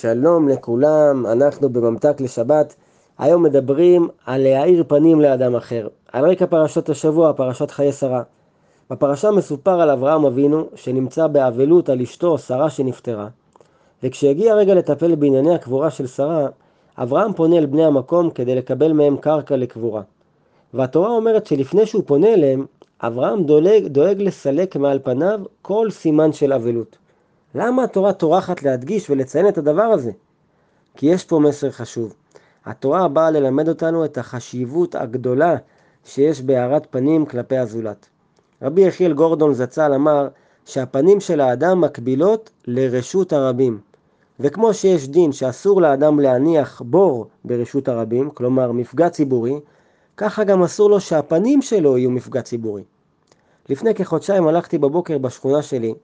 שלום לכולם, אנחנו בממתק לשבת. היום מדברים על להאיר פנים לאדם אחר. על רקע פרשת השבוע, פרשת חיי שרה. בפרשה מסופר על אברהם אבינו שנמצא באבלות על אשתו שרה שנפטרה. וכשהגיע הרגע לטפל בענייני הקבורה של שרה, אברהם פונה אל בני המקום כדי לקבל מהם קרקע לקבורה. והתורה אומרת שלפני שהוא פונה אליהם, אברהם דואג, דואג לסלק מעל פניו כל סימן של אבלות. למה התורה טורחת להדגיש ולציין את הדבר הזה? כי יש פה מסר חשוב. התורה באה ללמד אותנו את החשיבות הגדולה שיש בהארת פנים כלפי הזולת. רבי יחיאל גורדון זצ"ל אמר שהפנים של האדם מקבילות לרשות הרבים. וכמו שיש דין שאסור לאדם להניח בור ברשות הרבים, כלומר מפגע ציבורי, ככה גם אסור לו שהפנים שלו יהיו מפגע ציבורי. לפני כחודשיים הלכתי בבוקר בשכונה שלי,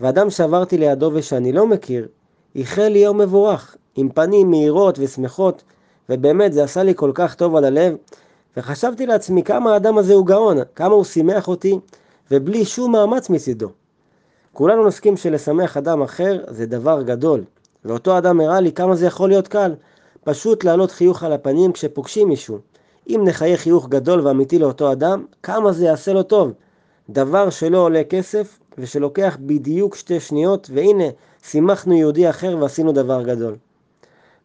ואדם שעברתי לידו ושאני לא מכיר, איחל לי יום מבורך, עם פנים מהירות ושמחות, ובאמת זה עשה לי כל כך טוב על הלב, וחשבתי לעצמי כמה האדם הזה הוא גאון, כמה הוא שימח אותי, ובלי שום מאמץ מצידו. כולנו נסכים שלשמח אדם אחר זה דבר גדול, ואותו אדם הראה לי כמה זה יכול להיות קל, פשוט להעלות חיוך על הפנים כשפוגשים מישהו. אם נחיה חיוך גדול ואמיתי לאותו אדם, כמה זה יעשה לו טוב. דבר שלא עולה כסף ושלוקח בדיוק שתי שניות, והנה, שימחנו יהודי אחר ועשינו דבר גדול.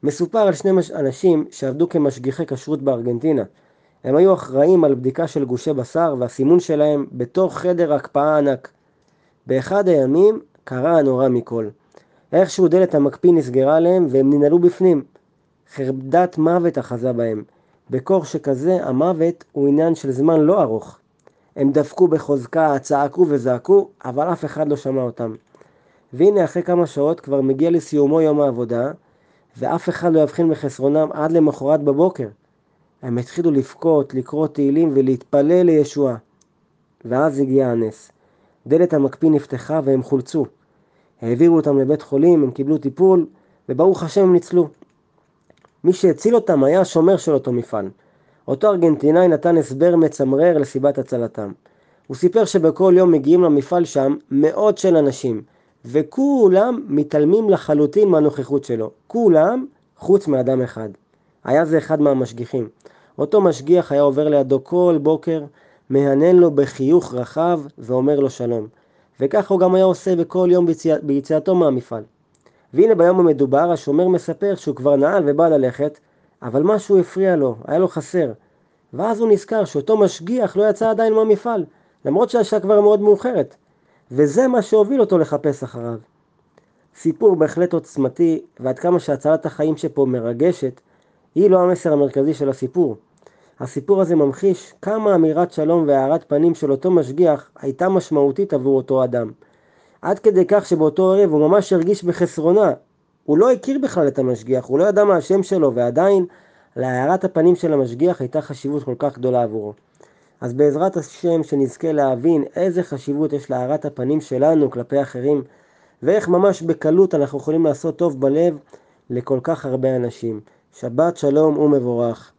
מסופר על שני אנשים שעבדו כמשגיחי כשרות בארגנטינה. הם היו אחראים על בדיקה של גושי בשר והסימון שלהם בתוך חדר הקפאה ענק. באחד הימים קרה הנורא מכל. איכשהו דלת המקפיא נסגרה עליהם והם ננעלו בפנים. חרדת מוות אחזה בהם. בקור שכזה המוות הוא עניין של זמן לא ארוך. הם דפקו בחוזקה, צעקו וזעקו, אבל אף אחד לא שמע אותם. והנה אחרי כמה שעות כבר מגיע לסיומו יום העבודה, ואף אחד לא יבחין בחסרונם עד למחרת בבוקר. הם התחילו לבכות, לקרוא תהילים ולהתפלל לישועה. ואז הגיע הנס. דלת המקפיא נפתחה והם חולצו. העבירו אותם לבית חולים, הם קיבלו טיפול, וברוך השם הם ניצלו. מי שהציל אותם היה השומר של אותו מפעל. אותו ארגנטינאי נתן הסבר מצמרר לסיבת הצלתם. הוא סיפר שבכל יום מגיעים למפעל שם מאות של אנשים, וכולם מתעלמים לחלוטין מהנוכחות שלו. כולם, חוץ מאדם אחד. היה זה אחד מהמשגיחים. אותו משגיח היה עובר לידו כל בוקר, מהנן לו בחיוך רחב ואומר לו שלום. וכך הוא גם היה עושה בכל יום ביציא, ביציאתו מהמפעל. והנה ביום המדובר השומר מספר שהוא כבר נעל ובא ללכת, אבל משהו הפריע לו, היה לו חסר. ואז הוא נזכר שאותו משגיח לא יצא עדיין מהמפעל, למרות שהשעה כבר מאוד מאוחרת. וזה מה שהוביל אותו לחפש אחריו. סיפור בהחלט עוצמתי, ועד כמה שהצלת החיים שפה מרגשת, היא לא המסר המרכזי של הסיפור. הסיפור הזה ממחיש כמה אמירת שלום והארת פנים של אותו משגיח הייתה משמעותית עבור אותו אדם. עד כדי כך שבאותו ערב הוא ממש הרגיש בחסרונה. הוא לא הכיר בכלל את המשגיח, הוא לא ידע מה השם שלו, ועדיין להארת הפנים של המשגיח הייתה חשיבות כל כך גדולה עבורו. אז בעזרת השם שנזכה להבין איזה חשיבות יש להארת הפנים שלנו כלפי אחרים, ואיך ממש בקלות אנחנו יכולים לעשות טוב בלב לכל כך הרבה אנשים. שבת שלום ומבורך.